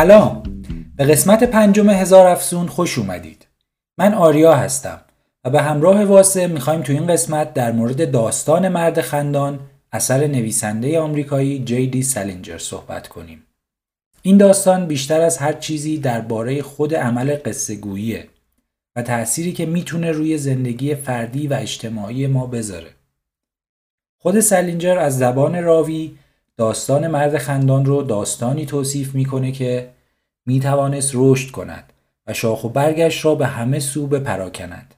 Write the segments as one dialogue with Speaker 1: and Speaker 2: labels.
Speaker 1: سلام. به قسمت پنجم هزار افسون خوش اومدید. من آریا هستم و به همراه واسه می‌خوایم تو این قسمت در مورد داستان مرد خندان اثر نویسنده آمریکایی جی دی سلینجر صحبت کنیم. این داستان بیشتر از هر چیزی درباره خود عمل قصه گوییه و تأثیری که می‌تونه روی زندگی فردی و اجتماعی ما بذاره. خود سلینجر از زبان راوی داستان مرد خندان رو داستانی توصیف می‌کنه که می‌توانست رشد کند و شاخ و برگش را به همه سو بپراکند.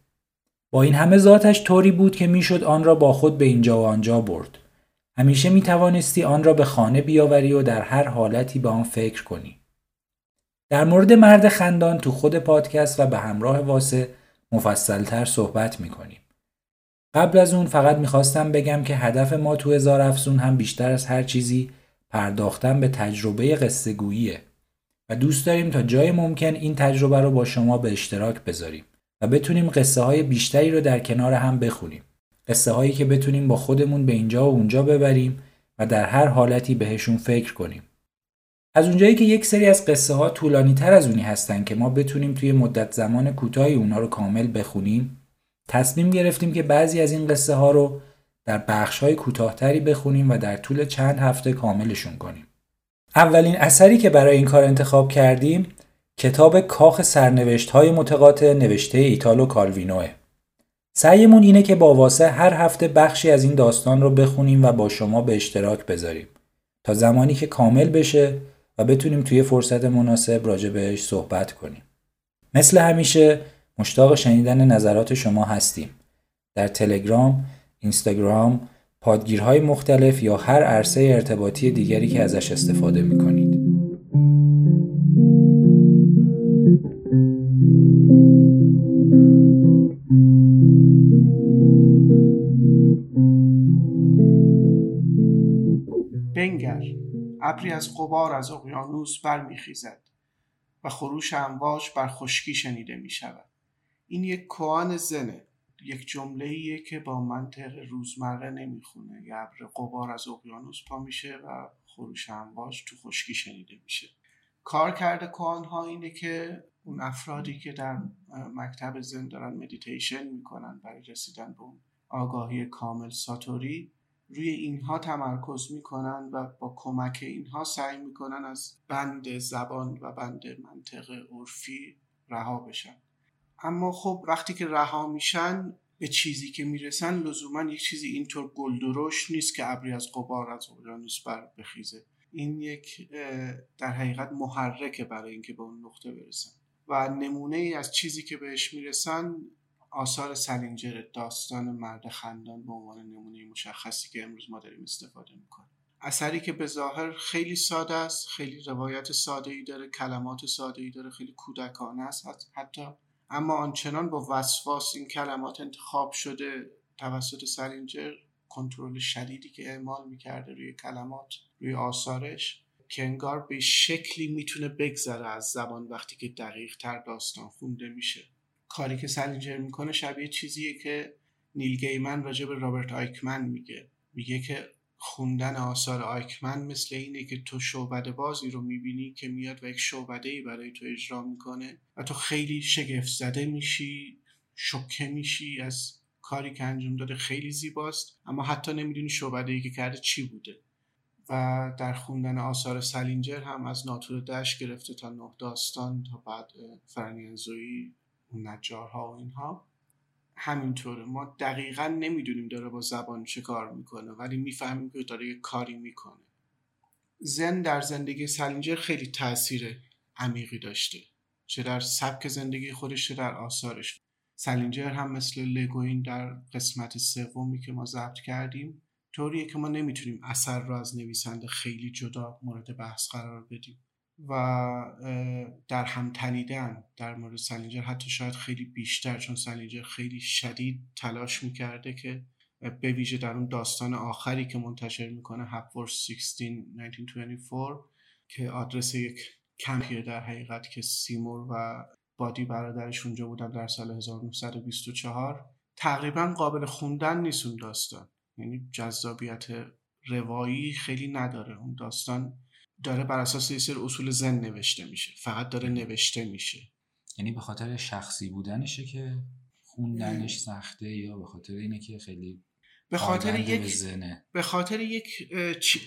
Speaker 1: با این همه ذاتش طوری بود که می‌شد آن را با خود به اینجا و آنجا برد. همیشه می توانستی آن را به خانه بیاوری و در هر حالتی به آن فکر کنی. در مورد مرد خندان تو خود پادکست و به همراه واسه مفصلتر صحبت می کنیم. قبل از اون فقط می‌خواستم بگم که هدف ما تو هزار افسون هم بیشتر از هر چیزی پرداختن به تجربه قصه گوییه و دوست داریم تا جای ممکن این تجربه رو با شما به اشتراک بذاریم و بتونیم قصه های بیشتری رو در کنار هم بخونیم. قصه هایی که بتونیم با خودمون به اینجا و اونجا ببریم و در هر حالتی بهشون فکر کنیم. از اونجایی که یک سری از قصه ها طولانی تر از اونی هستن که ما بتونیم توی مدت زمان کوتاهی اونا رو کامل بخونیم تصمیم گرفتیم که بعضی از این قصه ها رو در بخش های کوتاهتری بخونیم و در طول چند هفته کاملشون کنیم. اولین اثری که برای این کار انتخاب کردیم کتاب کاخ سرنوشت های متقاطع نوشته ایتالو کالوینوه. سعیمون اینه که با واسه هر هفته بخشی از این داستان رو بخونیم و با شما به اشتراک بذاریم تا زمانی که کامل بشه و بتونیم توی فرصت مناسب راجع بهش صحبت کنیم. مثل همیشه مشتاق شنیدن نظرات شما هستیم. در تلگرام، اینستاگرام، پادگیرهای مختلف یا هر عرصه ارتباطی دیگری که ازش استفاده می کنید.
Speaker 2: بنگر ابری از قبار از اقیانوس برمیخیزد و خروش امواج بر خشکی شنیده می شود. این یک کوان زنه یک جمله که با منطق روزمره نمی‌خونه. یه ابر قبار از اقیانوس پا میشه و خروش امواج تو خشکی شنیده میشه. کار کرده کوان ها اینه که اون افرادی که در مکتب زن دارن مدیتیشن می‌کنن برای رسیدن به اون آگاهی کامل ساتوری روی اینها تمرکز می‌کنن و با کمک اینها سعی می‌کنن از بند زبان و بند منطق عرفی رها بشن. اما خب وقتی که رها میشن به چیزی که می‌رسن لزوما یک چیزی اینطور گلدرش نیست که ابری از قبار از اقیانوس بر بخیزه. این یک در حقیقت محرکه برای اینکه به اون نقطه برسن. و نمونه ای از چیزی که بهش می‌رسن آثار سلینجر داستان مرد خندان به عنوان نمونه مشخصی که امروز ما داریم استفاده می‌کنیم. اثری که به ظاهر خیلی ساده است خیلی روایت ساده ای داره کلمات ساده ای داره خیلی کودکانه است حتی اما آنچنان با وسواس این کلمات انتخاب شده توسط سرینجر کنترل شدیدی که اعمال می‌کرده روی کلمات روی آثارش که انگار به شکلی می‌تونه بگذره از زبان وقتی که دقیق تر داستان خونده میشه. کاری که سلینجر می‌کنه شبیه چیزیه که نیل گیمن راجع به رابرت آیکمن میگه. میگه که خوندن آثار آیکمن مثل اینه که تو شعبده بازی رو می‌بینی که میاد و یک شعبده ای برای تو اجرا می‌کنه و تو خیلی شگفت زده میشی شکه میشی از کاری که انجام داده خیلی زیباست اما حتی نمی‌دونی شعبده ای که کرده چی بوده. و در خوندن آثار سلینجر هم از ناتور دشت گرفته تا نه داستان تا بعد فرنینزوی نجارها و اینها. همینطوره. ما دقیقا نمی‌دونیم داره با زبان چه کار می‌کنه ولی می‌فهمیم که داره یه کاری می‌کنه. زن در زندگی سلینجر خیلی تاثیر عمیقی داشته. چه در سبک زندگی خودش چه در آثارش. سلینجر هم مثل لگوین در قسمت سومی که ما ضبط کردیم طوریه که ما نمی‌تونیم اثر را از نویسنده خیلی جدا مورد بحث قرار بدیم. و در هم تنیدن در مورد سلینجر. حتی شاید خیلی بیشتر چون سلینجر خیلی شدید تلاش می‌کرده که به ویژه در اون داستان آخری که منتشر می‌کنه هپورس 16 1924 که آدرس یک کمپیه در حقیقت که سیمور و بادی برادرش اونجا بودن در سال 1924 تقریبا قابل خوندن نیست اون داستان. یعنی جذابیت روایی خیلی نداره. اون داستان داره بر اساس یه سری اصول زن نوشته میشه. فقط داره نوشته میشه.
Speaker 1: یعنی به خاطر شخصی بودنشه که خوندنش سخته یا به خاطر اینه که خیلی
Speaker 2: به خاطر یک
Speaker 1: زنه
Speaker 2: به خاطر یک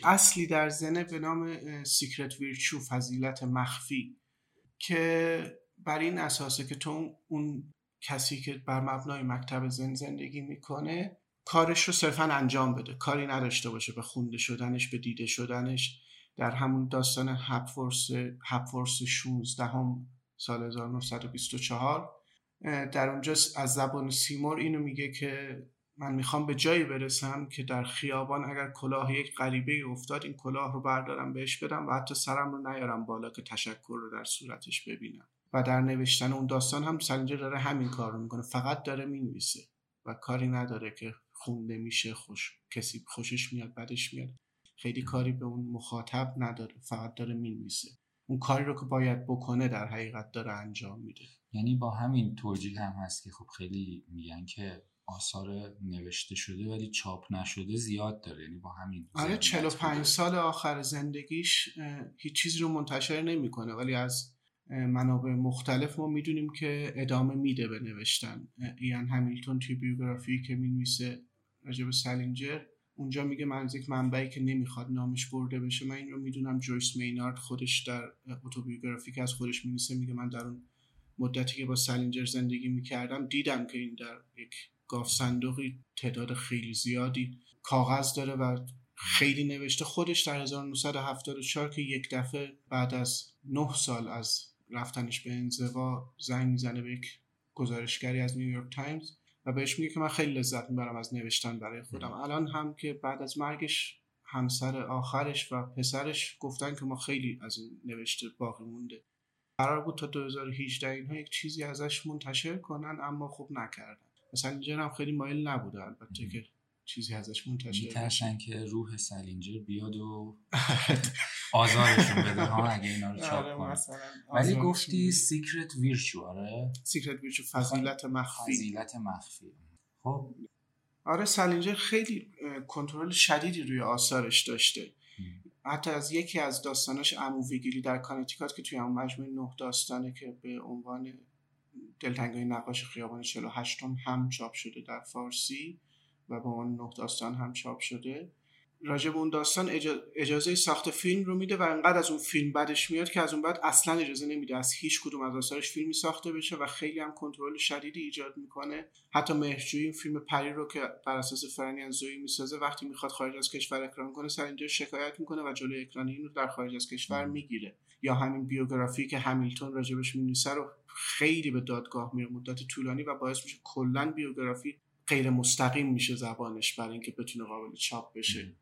Speaker 2: اصلی در ذنه به نام secret virtue فضیلت مخفی که بر این اساسه که تو اون کسی که بر مبنای مکتب ذن زندگی می‌کنه کارش رو صرفا انجام بده. کاری نداشته باشه به خونده شدنش به دیده شدنش. در همون داستان Hapworth Hapworth 16 هم سال 1924 اه، در اونجا از زبان سیمور اینو میگه که من می‌خوام به جایی برسم که در خیابان اگر کلاه یک غریبه افتاد این کلاه رو بردارم بهش بدم و حتی سرم رو نیارم بالا که تشکر رو در صورتش ببینم. و در نوشتن اون داستان هم سلینجر داره همین کار رو می‌کنه. فقط داره می‌نویسه و کاری نداره که خونده میشه خوش کسی خوشش میاد بدش میاد. خیلی کاری به اون مخاطب نداره فقط داره می‌نویسه. اون کاری رو که باید بکنه در حقیقت داره انجام میده.
Speaker 1: یعنی با همین توجیه هم هست که خب خیلی میگن که آثار نوشته شده ولی چاپ نشده زیاد داره یعنی با همین
Speaker 2: آره
Speaker 1: ذهنیت
Speaker 2: 45
Speaker 1: بوده.
Speaker 2: سال آخر زندگیش هیچ چیزی رو منتشر نمی‌کنه ولی از منابع مختلف ما می‌دونیم که ادامه میده به نوشتن. ایان همیلتون توی بیوگرافی که می‌نویسه راجب سالینجر اونجا میگه من از یک منبعی که نمی‌خواد نامش برده بشه من این رو می‌دونم. جویس مینارد خودش در اتوبیوگرافی که از خودش می‌نویسه میگه من در اون مدتی که با سالینجر زندگی می‌کردم دیدم که این در یک گاوصندوقی تعداد خیلی زیادی کاغذ داره و خیلی نوشته. خودش در 1974 که یک دفعه بعد از نه سال از رفتنش به انزوا زنگ می‌زنه به یک گزارشگری از نیویورک تایمز. و بهش میگه که من خیلی لذت می‌برم از نوشتن برای خودم. الان هم که بعد از مرگش همسر آخرش و پسرش گفتن که ما خیلی از این نوشته باقی مونده. قرار بود تا 2018 اینها یک چیزی ازش منتشر کنن اما خب نکردن. سلینجر هم خیلی مایل نبوده البته که چیزی ازش منتشر
Speaker 1: میترسن که روح سلینجر بیاد و آزارشون بده ها اگه اینا رو
Speaker 2: آره،
Speaker 1: چاپ کنن.
Speaker 2: مثلا
Speaker 1: ولی گفتی. Secret Virtue آره؟
Speaker 2: Secret Virtue فضیلت مخفی.
Speaker 1: فضیلت مخفی. خب.
Speaker 2: آره سالینجر خیلی کنترل شدیدی روی آثارش داشته. حتی از یکی از داستاناش امو ویگیلی در کانتیکات که توی همون مجموعه نه داستانه که به عنوان دلتنگای نقاش خیابان 48 هم, هم چاپ شده در فارسی و به عنوان نه داستان هم چاپ شده. راجع به اون داستان اجا- اجازه ساخت فیلم رو میده و انقدر از اون فیلم بدش میاد که از اون بعد اصلا اجازه نمیده از هیچ کدوم از آثارش فیلمی ساخته بشه و خیلی هم کنترل شدیدی ایجاد می‌کنه. حتی مهرجویی این فیلم پری رو که بر اساس زوی می‌سازه وقتی می‌خواد خارج از کشور اکران کنه سلینجر شکایت می‌کنه و جلوی اکران این رو در خارج از کشور می‌گیره. یا همین بیوگرافی که همیلتون راجبش می‌نویسه رو خیلی به دادگاه میره. مدت طولانی و باعث میشه کلا بیوگرافی غیر مستقیم میشه زبانش برای اینکه بتونه قابل چاپ بشه.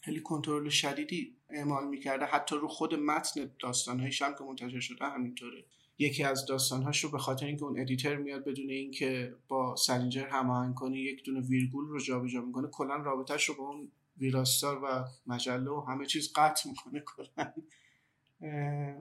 Speaker 2: خیلی کنترل شدیدی اعمال می‌کرده. حتی رو خود متن داستانهایش هم که منتشر شده همینطوره. یکی از داستانهاش رو به خاطر اینکه اون editor میاد بدون اینکه با سلینجر هماهنگ کنه یک دونه ویرگول رو جابجا می‌کنه کلا رابطهش رو با اون ویراستار و مجله و همه چیز قطع می‌کنه کلا.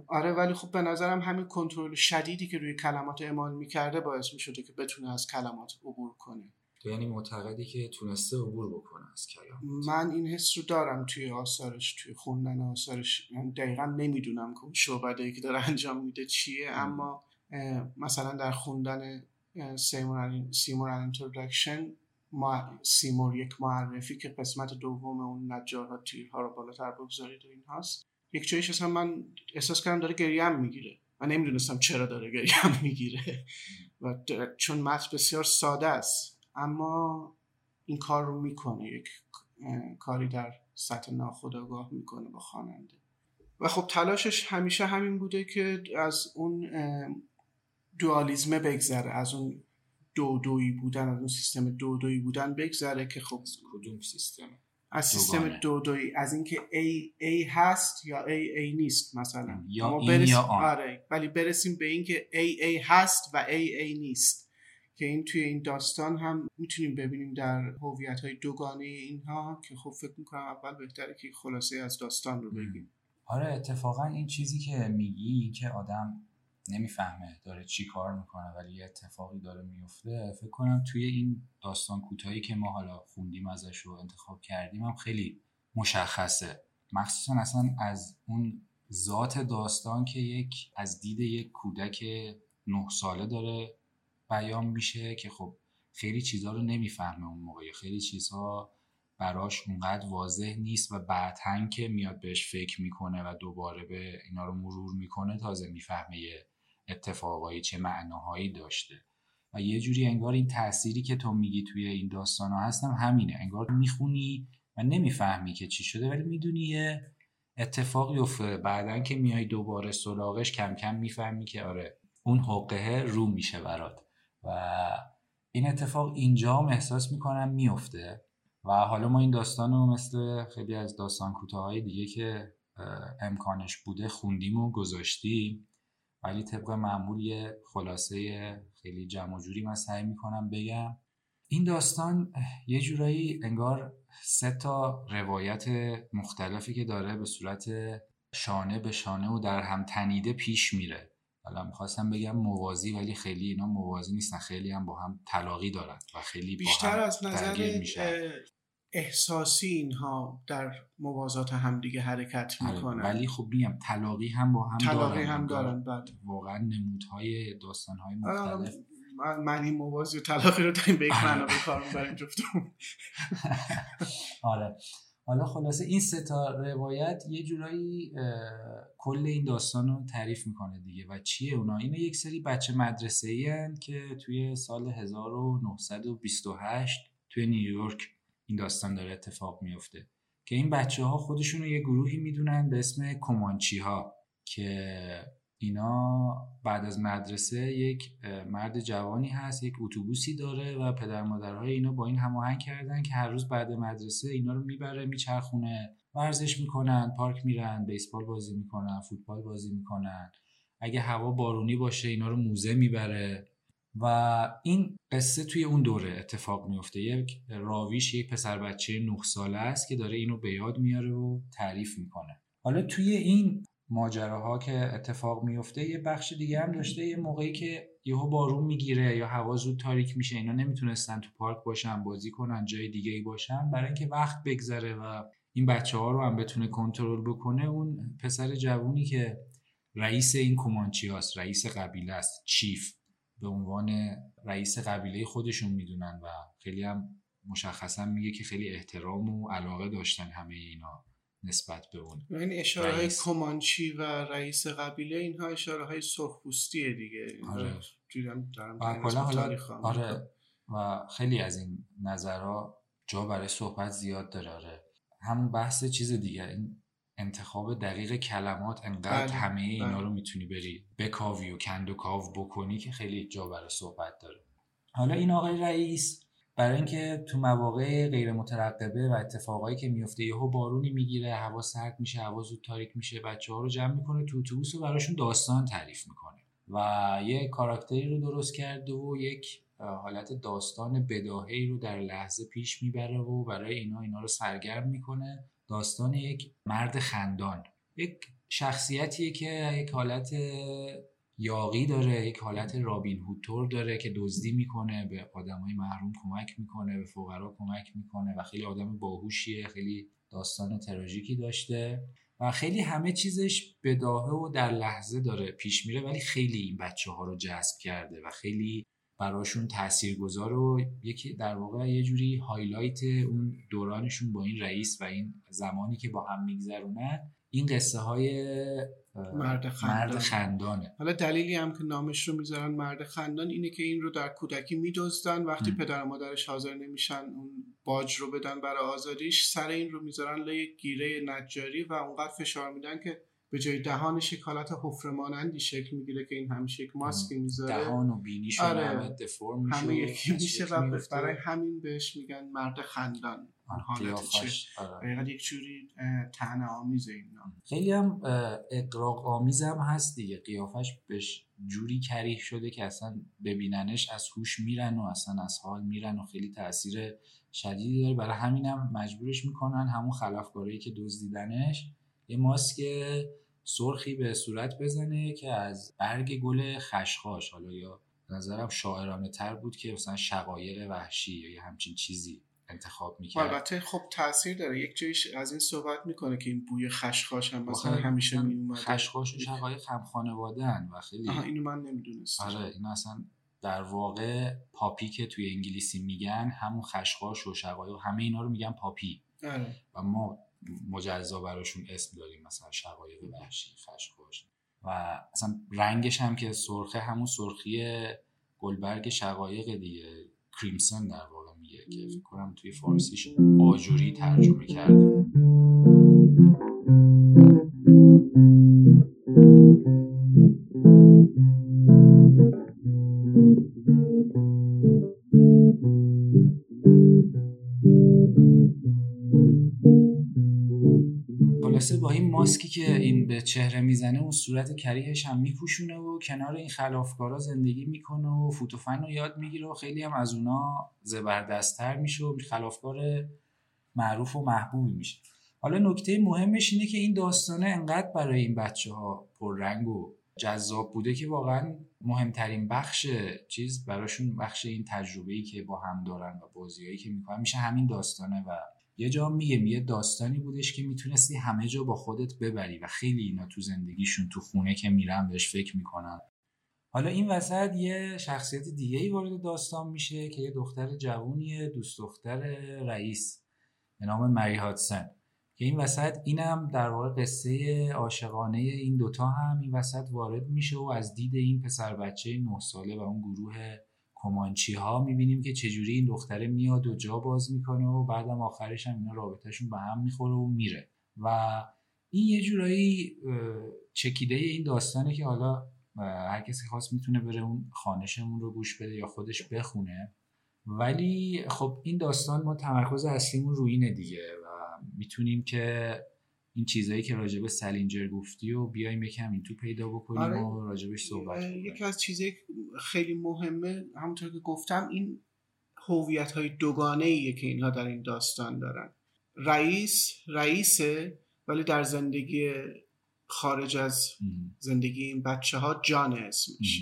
Speaker 2: آره ولی خب به نظرم همین کنترل شدیدی که روی کلمات اعمال می‌کرده باعث می‌شده که بتونه از کلمات عبور کنه.
Speaker 1: تو یعنی معتقدی که تونسته عبور بکنه از کلام؟
Speaker 2: من این حس رو دارم توی آثارش توی خوندن آثارش. من دقیقا نمی‌دونم که اون شعبده که داره انجام میده چیه اما مثلا در خوندن سیمور introduction ما سیمور یک معرفی که قسمت دوم اون نجارها تیرها رو بالاتر بگذارید و این هاست. یک جایش اصلا من احساس کردم داره گریم می‌گیره. من نمی‌دونستم چرا داره گریم می‌گیره. و چون متن بسیار ساده است. اما این کار رو می‌کنه یک کاری در سطح ناخودآگاه می‌کنه با خواننده و خب تلاشش همیشه همین بوده که از اون دوالیزمه بگذره از اون دو دویی بودن از اون سیستم دو دویی بودن بگذره که خب
Speaker 1: کدوم سیستم
Speaker 2: از سیستم. دو دویی از اینکه A, A هست یا A, A نیست مثلا
Speaker 1: یا این
Speaker 2: برسیم-
Speaker 1: یا آن.
Speaker 2: آره ولی برسیم به اینکه A, A هست و A, A نیست که این توی این داستان هم می‌تونیم ببینیم در هویت های دوگانه اینها که خب فکر می‌کنم اول بهتره که خلاصه از داستان رو بگیم.
Speaker 1: آره اتفاقا این چیزی که میگی که آدم نمی‌فهمه داره چی کار می‌کنه ولی یه اتفاقی داره میفته فکر کنم توی این داستان کوتاهی که ما حالا خوندیم ازش رو انتخاب کردیم هم خیلی مشخصه. مخصوصا اصلا از اون ذات داستان که یک از دید یک کودک نه ساله داره بیان میشه که خب خیلی چیزها رو نمی‌فهمه اون موقع. خیلی چیزها براش اونقدر واضح نیست و بعدا که میاد بهش فکر می‌کنه و دوباره به اینا رو مرور می‌کنه تازه می‌فهمه اتفاقایی چه معناهایی داشته. و یه جوری انگار این تأثیری که تو میگی توی این داستان ها هستم همینه. انگار می‌خونی و نمی‌فهمی که چی شده ولی می‌دونی یه اتفاقی افتاده. بعدا که میای دوباره سراغش کم کم می‌فهمی که آره اون حقه رو میشه برات. و این اتفاق اینجا هم احساس می‌کنم میفته و حالا ما این داستان رو مثل خیلی از داستان کوتاهای دیگه که امکانش بوده خوندیم و گذاشتیم. ولی طبق معمول یه خلاصه خیلی جمع جوری من سعی می‌کنم بگم. این داستان یه جورایی انگار سه تا روایت مختلفی که داره به صورت شانه به شانه و در هم تنیده پیش میره. حالا می‌خواستم بگم موازی ولی خیلی اینا موازی نیستن. خیلی هم با هم تلاقی دارن و خیلی
Speaker 2: بیشتر از نظر احساسی اینها در موازات همدیگه حرکت آره، می‌کنن.
Speaker 1: ولی خب میگم تلاقی هم با هم
Speaker 2: تلاقی دارن هم دارن بعد.
Speaker 1: واقعا نمودهای داستانهای
Speaker 2: آره، مختلف. من این موازی و تلاقی رو داریم به یک معنا به کار می‌بریم جفتمون.
Speaker 1: آره. حالا خلاصه این ستا روایت یه جورایی کل این داستان رو تعریف می‌کنه دیگه. و چیه اونا؟ اینه یک سری بچه مدرسه ای که توی سال 1928 توی نیویورک این داستان داره اتفاق میفته که این بچه ها خودشون رو یه گروهی می‌دونن به اسم کمانچی ها که اینا بعد از مدرسه یک مرد جوانی هست یک اتوبوسی داره و پدر مادرهای اینا با این هماهنگ کردن که هر روز بعد مدرسه اینا رو می‌بره میچرخونه ورزش می‌کنن پارک میرن بیسبال بازی می‌کنن فوتبال بازی می‌کنن. اگه هوا بارونی باشه اینا رو موزه می‌بره. و این قصه توی اون دوره اتفاق میفته یک راویش یک پسر بچه نه ساله است که داره اینو به یاد میاره و تعریف می‌کنه. حالا توی این ماجراها که اتفاق میفته یه بخش دیگه هم داشته یه موقعی که یهو بارون می‌گیره یا هوا زود تاریک میشه اینا نمی‌تونستن تو پارک باشن بازی کنن جای دیگه ای باشن. برای اینکه وقت بگذره و این بچه ها رو هم بتونه کنترل بکنه اون پسر جوونی که رئیس این کومانچی هست رئیس قبیله است چیف به عنوان رئیس قبیله خودشون می‌دونن و خیلی هم مشخصا میگه که خیلی احترام و علاقه داشتن همه اینا. نسبت به اون
Speaker 2: این اشاره های کمانچی و رئیس قبیله اینها اشاره های سرخپوستیه دیگه
Speaker 1: آره. و آره و خیلی از این نظرها جا برای صحبت زیاد داره آره همون بحث چیز دیگه این انتخاب دقیق کلمات انقدر بله. همه اینا بله. رو می‌تونی بری بکاوی و کند و کاو بکنی که خیلی جا برای صحبت داره حالا این آقای رئیس برای اینکه تو مواقع غیر مترقبه و اتفاقایی که میفته یهو بارونی می‌گیره هوا سرد میشه هوا زود تاریک میشه بچه ها رو جمع می‌کنه تو اتوبوس و براشون داستان تعریف می‌کنه. و یه کاراکتری رو درست کرده و یک حالت داستان بداهی رو در لحظه پیش می‌بره و برای اینا اینا رو سرگرم می‌کنه. داستان یک مرد خندان. یک شخصیتیه که یک حالت یاقی داره یک حالت رابین هوتور داره که دزدی می‌کنه به آدمای محروم کمک می‌کنه به فقرا کمک می‌کنه و خیلی آدم باهوشیه خیلی داستان تراژیکی داشته و خیلی همه چیزش بداهه و در لحظه داره پیش میره ولی خیلی این بچه ها رو جذب کرده و خیلی براشون تاثیرگذار و یکی در واقع یه جوری highlight اون دورانشون با این رئیس و این زمانی که با هم میگذرونن. این قصه های
Speaker 2: مرد خندان.
Speaker 1: مرد خندانه
Speaker 2: حالا دلیلی هم که نامش رو می‌ذارن مرد خندان اینه که این رو در کودکی میدزدن وقتی ام. پدر و مادرش حاضر نمیشن اون باج رو بدن برای آزادیش سر این رو می‌ذارن لای گیره نجاری و اونقدر فشار میدن که به جای دهانش یک حالت حفره مانندی شکل می‌گیره که این همیشه یک ماسکی می‌ذاره
Speaker 1: دهان و بینیش آره. همه دفرم میشه
Speaker 2: همه یکی میشه و برای همین بهش میگن مرد خندان حالت آره. یک جوری تنه آمیز اینا.
Speaker 1: خیلی هم اقراق آمیز هم هست دیگه. قیافش بهش جوری کریه شده که اصلا ببیننش از هوش میرن و اصلا از حال میرن و خیلی تاثیر شدیدی داره. برای همینم مجبورش می‌کنن همون خلافکاری که دزدیدنش یه ماسک سرخی به صورت بزنه که از برگ گل خشخاش. حالا یا نظرم شاعرانه تر بود که مثلا شقایق وحشی یا همچین چیزی انتخاب می‌کرد.
Speaker 2: البته خب تاثیر داره. یک جایش از این صحبت می‌کنه که این بوی خشخاش هم مثلا همیشه میومده
Speaker 1: خشخاش شقایق هم خانواده و خیلی
Speaker 2: آها اینو من نمی‌دونستم.
Speaker 1: آره این اصلا در واقع پاپی که توی انگلیسی میگن همون خشخاش و شقایق همه اینا رو میگن پاپی.
Speaker 2: آره.
Speaker 1: و ما مجزا براشون اسم داریم مثلا شقایق وحشی خشخاش. و اصلا رنگش هم که سرخه همون سرخی گلبرگ شقایق دیگه کریمسن در واقع. که فکر کنم توی فارسیش آجوری ترجمه کرده. چهره می‌زنه اون صورت کریهش هم میپوشونه و کنار این خلافکارا زندگی می‌کنه و فوتوفن رو یاد می‌گیره و خیلی هم از اونا زبردستتر میشه و خلافکار معروف و محبوبی میشه. حالا نکته مهمش اینه که این داستانه انقدر برای این بچه ها پررنگ و جذاب بوده که واقعا مهمترین بخش چیز براشون بخش این تجربه ای که با هم دارن و بازیایی که می‌کنن میشه همین داستانه و یه جا میگه یه داستانی بودش که می‌تونستی همه جا با خودت ببری و خیلی اینا تو زندگیشون تو خونه که میرن بهش فکر می‌کنن. حالا این وسط یه شخصیت دیگه ای وارد داستان میشه که یه دختر جوونیه دوست دختر رئیس به نام مری هاتسن که این وسط اینم در واقع قصه عاشقانه این دوتا هم این وسط وارد میشه و از دید این پسر بچه نه ساله و اون گروه کمانچی ها می‌بینیم که چجوری این دختره میاد و جا باز می‌کنه و بعدم آخرش هم اینا رابطهشون به هم می‌خوره و میره. و این یه جورایی چکیده این داستانه که حالا هر کسی خواست می‌تونه بره اون خانشمون رو گوش بده یا خودش بخونه. ولی خب این داستان ما تمرکز اصلیمون روی اینه دیگه و می‌تونیم که این چیزایی که راجب سلینجر گفتی و بیایم یکم این تو پیدا بکنیم آره. و راجبش صحبت کنیم
Speaker 2: یکی از چیزایی خیلی مهمه همونطور که گفتم این هویت های دوگانه ایه که اینها در این داستان دارن. رئیس رئیسه ولی در زندگی خارج از زندگی این بچه ها جان اسمش.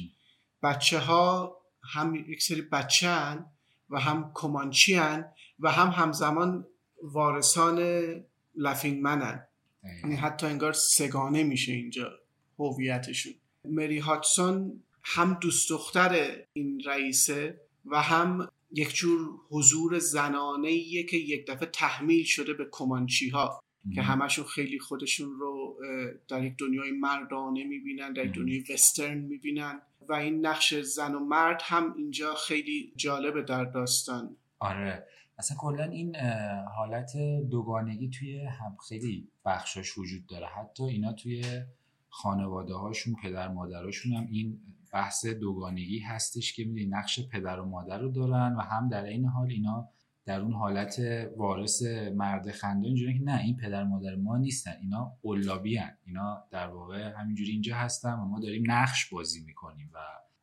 Speaker 2: بچه ها هم یک سری بچه هن و هم کمانچی هن و هم همزمان وارثان لفینگمنن یعنی حتی انگار سگانه میشه اینجا هویتشون. مری هاتسون هم دوست دختر این رئیسه و هم یک جور حضور زنانه که یک دفعه تحمیل شده به کمانچی ها که همشون خیلی خودشون رو در یک دنیای مردانه می‌بینن در یک دنیای وسترن می‌بینن و این نقش زن و مرد هم اینجا خیلی جالبه در داستان.
Speaker 1: آره. اصلا کلا این حالت دوگانگی توی هم خیلی بخشاش وجود داره حتی اینا توی خانواده هاشون پدر مادراشون هم این بحث دوگانگی هستش که می‌دونی نقش پدر و مادر رو دارن و هم در این حال اینا در اون حالت وارث مرد خنده اینجوری که نه این پدر مادر ما نیستن اینا قلابی. اینا در واقع همینجوری اینجا هستن و ما داریم نقش بازی می‌کنیم و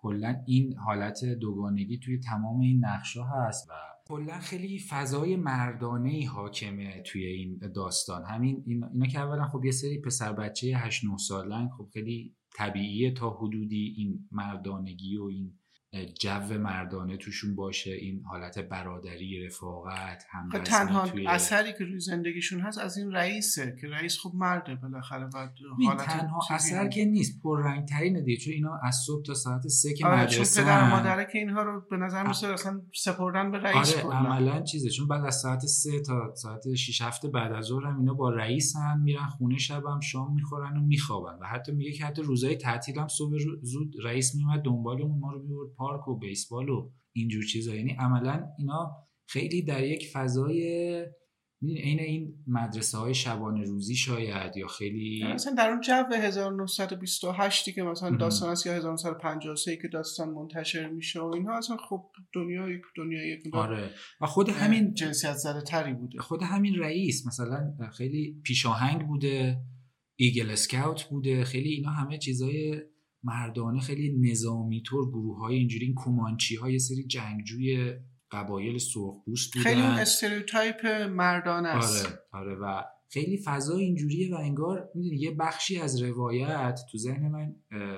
Speaker 1: کلا این حالت دوگانگی توی تمام این نقش ها هست و کلا خیلی فضای مردانه ای حاکمه توی این داستان. همین اینا که اولا خب یه سری پسر بچه 8 9 سالن خب خیلی طبیعیه تا حدودی این مردانگی و این جو مردانه توشون باشه این حالت برادری رفاقت هم
Speaker 2: تنها توی... اثری که روی زندگیشون هست از این رئیسه که رئیس خب مرده بالاخره بعد
Speaker 1: حالت تنها اثر که نیست پررنگ ترینه دیگه چون اینا از صبح تا ساعت سه که آره
Speaker 2: مدرسه چون پدر مادره که اینها رو به نظر میسه اصلا سپردن به رئیس
Speaker 1: آره عملا چیزه چون بعد از ساعت سه تا ساعت 6 هفته بعد از ظهر هم اینا با رئیس هم میرن خونه شبم شام می‌خورن و میخوابن. و حتی میگه که حتی روزای تعطیل هم صبح زود رئیس میومد دنبالمون ما رو می‌برد پارک و بیسبال و اینجور چیزا. یعنی عملا اینا خیلی در یک فضای عین این مدرسه های شبانه روزی شاید یا خیلی
Speaker 2: مثلا در اون جو 1928 که مثلا داستان است یا 1953 که داستان منتشر میشه و اینها اصلا خب دنیا یک دنیا یک
Speaker 1: آره. و خود همین
Speaker 2: جنسیت زده تری بوده.
Speaker 1: خود همین رئیس مثلا خیلی پیشاهنگ بوده ایگل اسکاوت بوده خیلی اینا همه چیزای مردانه خیلی نظامی طور گروه های اینجوری این کومانچی های سری جنگجوی قبایل سرخپوست بودن.
Speaker 2: خیلی اون استریوتایپ مردانه است.
Speaker 1: آره آره و خیلی فضا اینجوریه و انگار می‌دونی یه بخشی از روایت تو ذهن من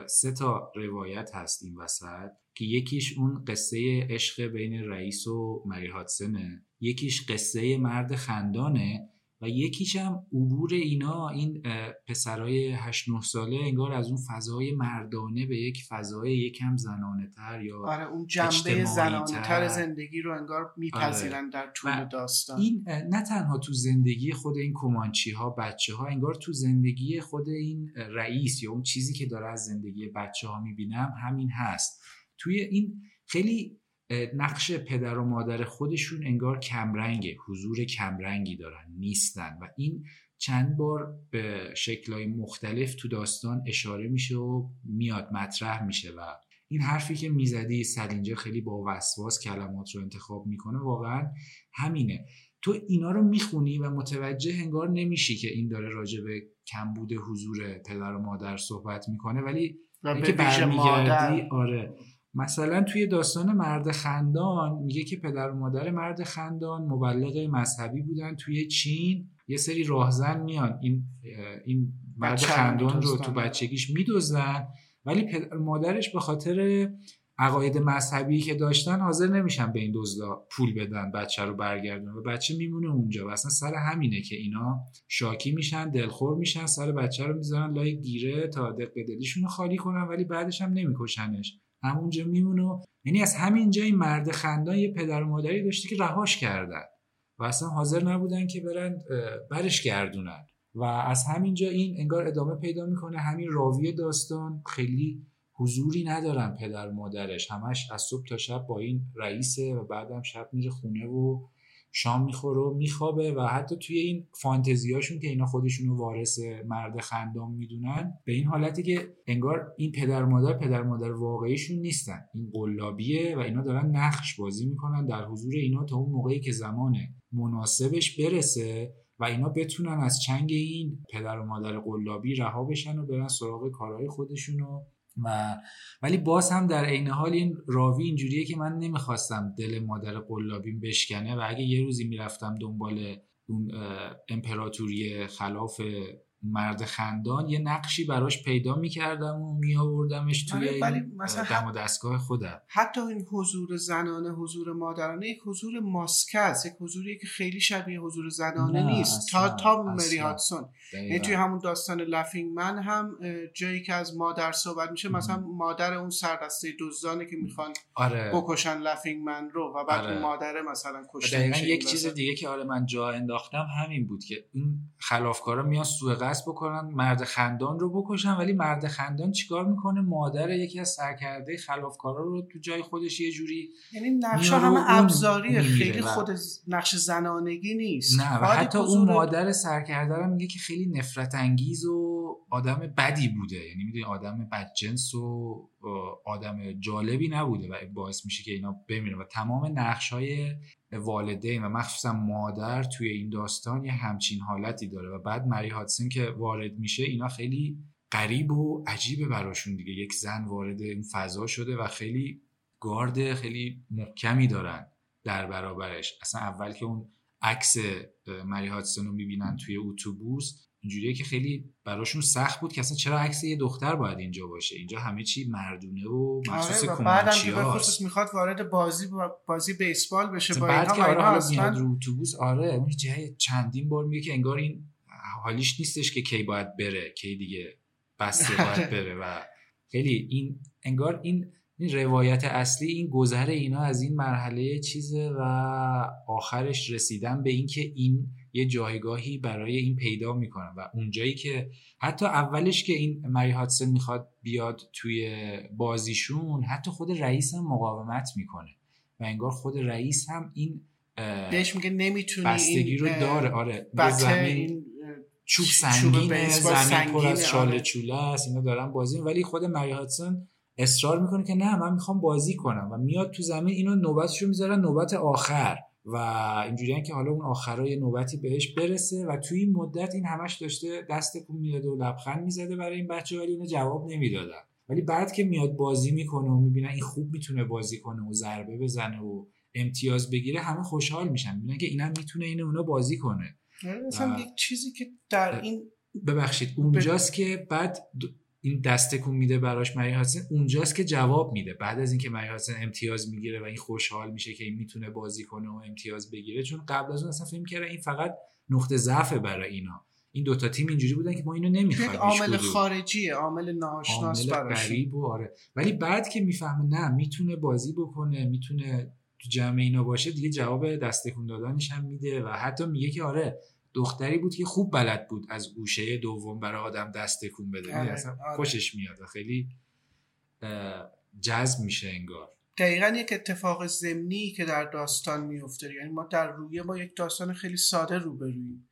Speaker 1: سه تا روایت هست این وسط که یکیش اون قصه عشق بین رئیس و مری هاتسنه یکیش قصه مرد خندانه و یکیش هم عبور اینا این پسرای 8 9 ساله انگار از اون فضای مردانه به یک فضای یکم زنانه تر یا
Speaker 2: آره اون جنبه زنانه تر زندگی رو انگار میپذیرن آره. در طول داستان.
Speaker 1: این نه تنها تو زندگی خود این کمانچی ها بچه ها انگار تو زندگی خود این رئیس یا اون چیزی که داره از زندگی بچه ها می‌بینم همین هست. توی این خیلی نقش پدر و مادر خودشون انگار کمرنگه حضور کمرنگی دارن نیستن و این چند بار به شکلهای مختلف تو داستان اشاره میشه و میاد مطرح میشه و این حرفی که می‌زدی سلینجر خیلی با وسواس کلمات رو انتخاب می‌کنه واقعا همینه. تو اینا رو می‌خونی و متوجه انگار نمیشی که این داره راجع به کمبود حضور پدر و مادر صحبت می‌کنه ولی
Speaker 2: که برمیگردی
Speaker 1: آره. مثلا توی داستان مرد خندان میگه که پدر و مادر مرد خندان مبلغ مذهبی بودن توی چین. یه سری راهزن میان. این این مرد خندان رو تو بچگیش میدوزن ولی پدر مادرش به خاطر عقاید مذهبی که داشتن حاضر نمیشن به این دزدا پول بدن بچه رو برگردن و بچه میمونه اونجا. و اصلا سر همینه که اینا شاکی میشن دلخور میشن سر بچه رو می‌ذارن لای گیره تا دق دلیشون رو خالی کنن ولی بعدش هم نمیکشنش. همونجا میمونه یعنی از همینجا این مرد خندان یه پدر و مادری داشته که رهاش کردن و اصلا حاضر نبودن که برن برش گردونن. و از همینجا این انگار ادامه پیدا می‌کنه. همین راوی داستان خیلی حضوری ندارن پدر و مادرش. همش از صبح تا شب با این رئیسه و بعدم شب میره خونه و شام می‌خوره و میخوابه و حتی توی این فانتزیاشون که اینا خودشونو وارث مرد خندام می‌دونن به این حالتی که انگار این پدر مادر پدر مادر واقعیشون نیستن. این قلابیه و اینا دارن نقش بازی می‌کنن در حضور اینا تا اون موقعی که زمان مناسبش برسه و اینا بتونن از چنگ این پدر و مادر قلابی رها بشن و برن سراغ کارهای خودشونو و ولی باز هم در عین حال این راوی اینجوریه که من نمی‌خواستم دل مادر قلابیم بشکنه و اگه یه روزی می‌رفتم دنبال اون امپراتوری خلاف مرد خندان یه نقشی براش پیدا می‌کردم و میآوردمش توی این دم و دستگاه خودم.
Speaker 2: حتی این حضور زنانه حضور مادرانه یک حضور masculine است یک حضوری که خیلی شبیه حضور زنانه نیست. تا تا مری هادسون یعنی توی همون داستان Laughing Man هم جایی که از مادر صحبت میشه مثلا مادر اون سردسته دزدانه که می‌خوان آره. بکشن Laughing Man رو و بعد آره. مادر مثلا کشته
Speaker 1: یک چیز دیگه که آره من جا انداختم همین بود که این خلافکارا میان سوء قصد بکنن مرد خندان رو بکشن ولی مرد خندان چیکار می‌کنه؟ مادر یکی از سرکرده خلافکارا رو تو جای خودش یه جوری
Speaker 2: یعنی نقش همه ابزاری خیلی خود نقش زنانگی نیست.
Speaker 1: نه و حتی اون مادر سرکرده رو میگه که خیلی نفرت انگیز و آدم بدی بوده. یعنی می‌دونی آدم بدجنس و آدم جالبی نبوده و باعث میشه که اینا بمیرن. و تمام نقش های والدین و مخصوصا مادر توی این داستان یه همچین حالتی داره. و بعد مری هاتسن که وارد میشه اینا خیلی غریب و عجیبه براشون دیگه. یک زن وارد این فضا شده و خیلی گارد خیلی محکمی دارن در برابرش. اصلا اول که اون عکس مری هاتسن رو می‌بینن توی اتوبوس اینجوریه که خیلی براشون سخت بود که اصلا چرا عکس یه دختر باید اینجا باشه اینجا همه چی مردونه و مخصوص آره بعدم
Speaker 2: به خصوص می‌خواد وارد بازی بازی بیسبال بشه با
Speaker 1: بعد که آره حالا رو اتوبوس آره اون جای چندین بار میگه که انگار این حالیش نیستش که کی باید بره کی دیگه بسته باید. بره و خیلی این انگار این این روایت اصلی این گذر اینا از این مرحله چیزه و آخرش رسیدن به اینکه این یه جایگاهی برای این پیدا می‌کنن و اونجایی که حتی اولش که این مری هاتسن می‌خواد بیاد توی بازیشون حتی خود رئیس هم مقاومت می‌کنه و انگار خود رئیس هم این
Speaker 2: بهش میگه نمی‌تونی
Speaker 1: بستگی رو داره. آره زمین چوب سنگینه زمین پر از شال آره. چوله است اینا دارن بازی ولی خود مری هاتسن اصرار می‌کنه که نه من می‌خوام بازی کنم و میاد تو زمین اینو نوبتشو می‌ذارن نوبت آخر. و اینجوری که حالا اون آخرای نوبتی بهش برسه و توی این مدت این همش داشته دست کن می‌داده و لبخند می‌زده برای این بچه ولی اینو جواب نمی‌دادن. ولی بعد که میاد بازی می‌کنه و می‌بینن این خوب می‌تونه بازی کنه و ضربه بزنه و امتیاز بگیره همه خوشحال میشن. می‌بینن که اینم می‌تونه این اونا بازی کنه.
Speaker 2: مثلا یک چیزی که در این
Speaker 1: ببخشید اونجاست که بعد این دستکون میده براش مری هاتسن اونجاست که جواب میده. بعد از اینکه مری هاتسن امتیاز می‌گیره و این خوشحال میشه که این می‌تونه بازی کنه و امتیاز بگیره چون قبل از اون اصلا فکر کرده این فقط نقطه ضعف برای اینا. این دوتا تیم اینجوری بودن که ما اینو نمی‌خوایم
Speaker 2: عامل خارجیه عامل ناشناس براش.
Speaker 1: و آره. ولی بعد که می‌فهمه نه می‌تونه بازی بکنه می‌تونه تو جمع اینا باشه دیگه جواب دستکون دادنش هم میده و حتی میگه که آره دختری بود که خوب بلد بود از گوشه دوم برای آدم دست تکون بده. آره، اصلا آره. خوشش میاد و خیلی جذب میشه انگار.
Speaker 2: دقیقا یک اتفاق زمینی که در داستان میفته. یعنی ما در رویه با یک داستان خیلی ساده روبرویم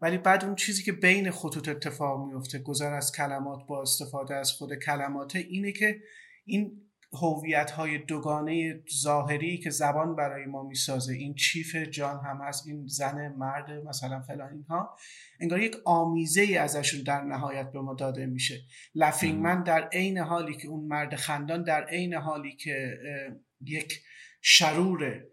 Speaker 2: ولی بعد اون چیزی که بین خطوط اتفاق میفته گذر از کلمات با استفاده از خود کلمات اینه که این هویت های دوگانه ظاهری که زبان برای ما می‌سازه این چیف جان هم هست این زن مرد مثلا فلان اینها انگار یک آمیزه ای ازشون در نهایت به ما داده میشه. لفینگمن در عین حالی که اون مرد خندان در عین حالی که یک شروره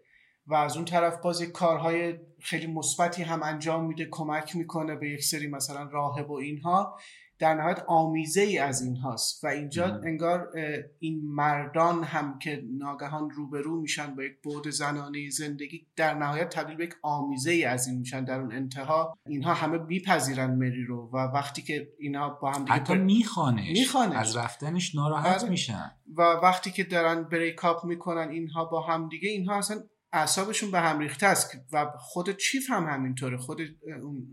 Speaker 2: و از اون طرف باز یک کارهای خیلی مثبتی هم انجام میده کمک می‌کنه به یک سری مثلا راهب و اینها. در نهایت آمیزه ای از این هاست و اینجا انگار این مردان هم که ناگهان روبرو میشن با یک بود زنانه زندگی در نهایت تبدیل به یک آمیزه ای از این میشن. در اون انتها اینها همه میپذیرن مری رو و وقتی که اینا با هم
Speaker 1: دیگه حتی میخوانش. از رفتنش ناراحت آره. میشن.
Speaker 2: و وقتی که دارن بریکاپ می‌کنن اینها با هم دیگه اینها اصلا اعصابشون به هم ریخته است و خود چیف هم همینطوره خود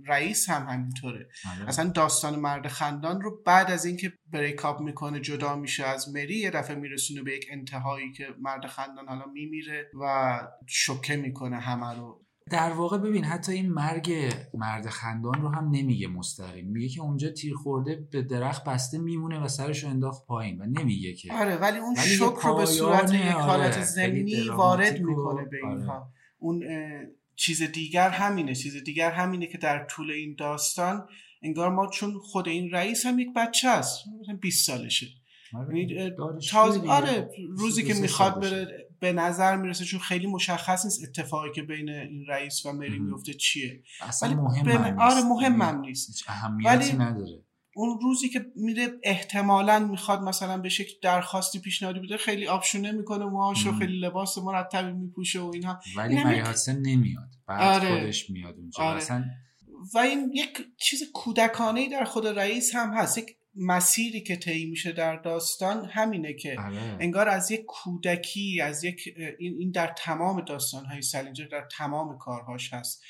Speaker 2: رئیس هم همینطوره آره. اصلا داستان مرد خندان رو بعد از اینکه بریکاپ می‌کنه جدا میشه از مری یه دفعه میرسونه به یک انتهایی که مرد خندان حالا میمیره و شوکه می‌کنه همه رو
Speaker 1: در واقع ببین حتی این مرگ مرد خندان رو هم نمیگه مستقیم. میگه که اونجا تیر خورده به درخت بسته میمونه و سرش رو انداخت پایین و نمیگه که.
Speaker 2: آره ولی اون شک رو به صورت یک حالت آره، زمینی وارد می‌کنه به اینها. آره. اون چیز دیگر همینه چیز دیگر همینه که در طول این داستان انگار ما چون خود این رئیس هم یک بچه است مثلا 20 سالشه. آره, یعنی، آره روزی که می‌خواد بره به نظر می‌رسه چون خیلی مشخص نیست اتفاقی که بین این رئیس و مری میفته چیه.
Speaker 1: اصلا مهم
Speaker 2: بین... آره مهم هم نیست.
Speaker 1: اهمیتی نداره.
Speaker 2: اون روزی که میره احتمالا می‌خواد مثلا به شکل درخواستی پیشنهادی بده خیلی آپشونه می‌کنه موهاشو خیلی لباس مرتبی میپوشه و اینها.
Speaker 1: ولی این نمیاد. بعد آره. خودش میاد اونجا. آره.
Speaker 2: و این یک چیز کودکانه در خود رئیس هم هست. یک مسیری که طی میشه در داستان همینه که بله. انگار از یک کودکی از یک این, در تمام داستان های سلینجر در تمام کارهاش هست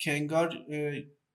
Speaker 2: که انگار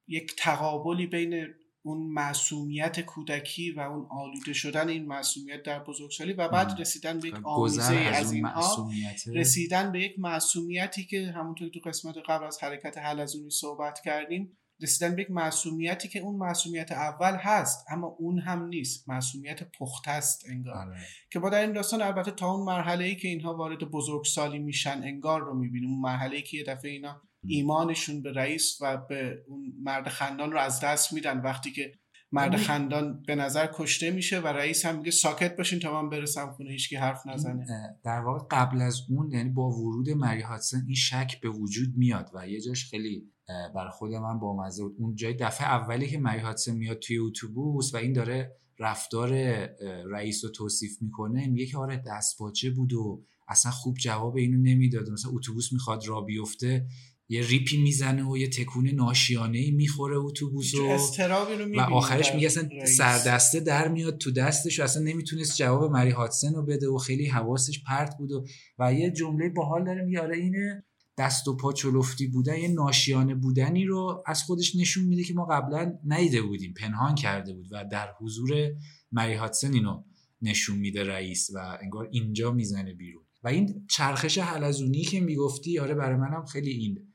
Speaker 2: یک تقابلی بین اون معصومیت کودکی و اون آلوده شدن این معصومیت در بزرگسالی و بعد رسیدن به یک آمیزه از اینها رسیدن به یک معصومیتی که همونطور تو قسمت قبل از حرکت حلزونی صحبت کردیم رسیدن به یک معصومیتی که اون معصومیت اول هست اما اون هم نیست. معصومیت پخته است انگار. آره. که با در این داستان البته تا اون مرحله ای که اینها وارد بزرگسالی میشن انگار رو می‌بینیم. اون مرحله ای که یه دفعه اینا ایمانشون به رئیس و به اون مرد خندان رو از دست میدن. وقتی که مرد خندان به نظر کشته میشه و رئیس هم میگه ساکت باشین تا من برسم خونه هیچکی حرف نزنه.
Speaker 1: در واقع قبل از اون یعنی با ورود مری هاتسن این شک به وجود میاد و یه جاش خیلی بر خود من با مزه بود. اون جای دفعه اولی که مری هاتسن میاد توی اتوبوس و این داره رفتار رئیس رو توصیف می‌کنه میگه که آره دست بود و اصلا خوب جواب اینو نمی‌داد. مثلا اتوبوس می‌خواد را بیفته یه ریپی می‌زنه و یه تکون ناشیانه ای می‌خوره اتوبوس و و آخرش میگه اصلا سردسته در میاد تو دستش و اصلا نمی‌تونست جواب مری هاتسن رو بده و خیلی حواسش پرت بود و, و یه جمله باحال داره میگه آره اینه دست و پا چلفتی بودن یه ناشیانه بودنی رو از خودش نشون میده که ما قبلا نیده بودیم پنهان کرده بود و در حضور مری هاتسن اینو نشون میده رئیس و انگار اینجا می‌زنه بیرون. و این چرخش حلزونی که می‌گفتی آره برای منم خیلی این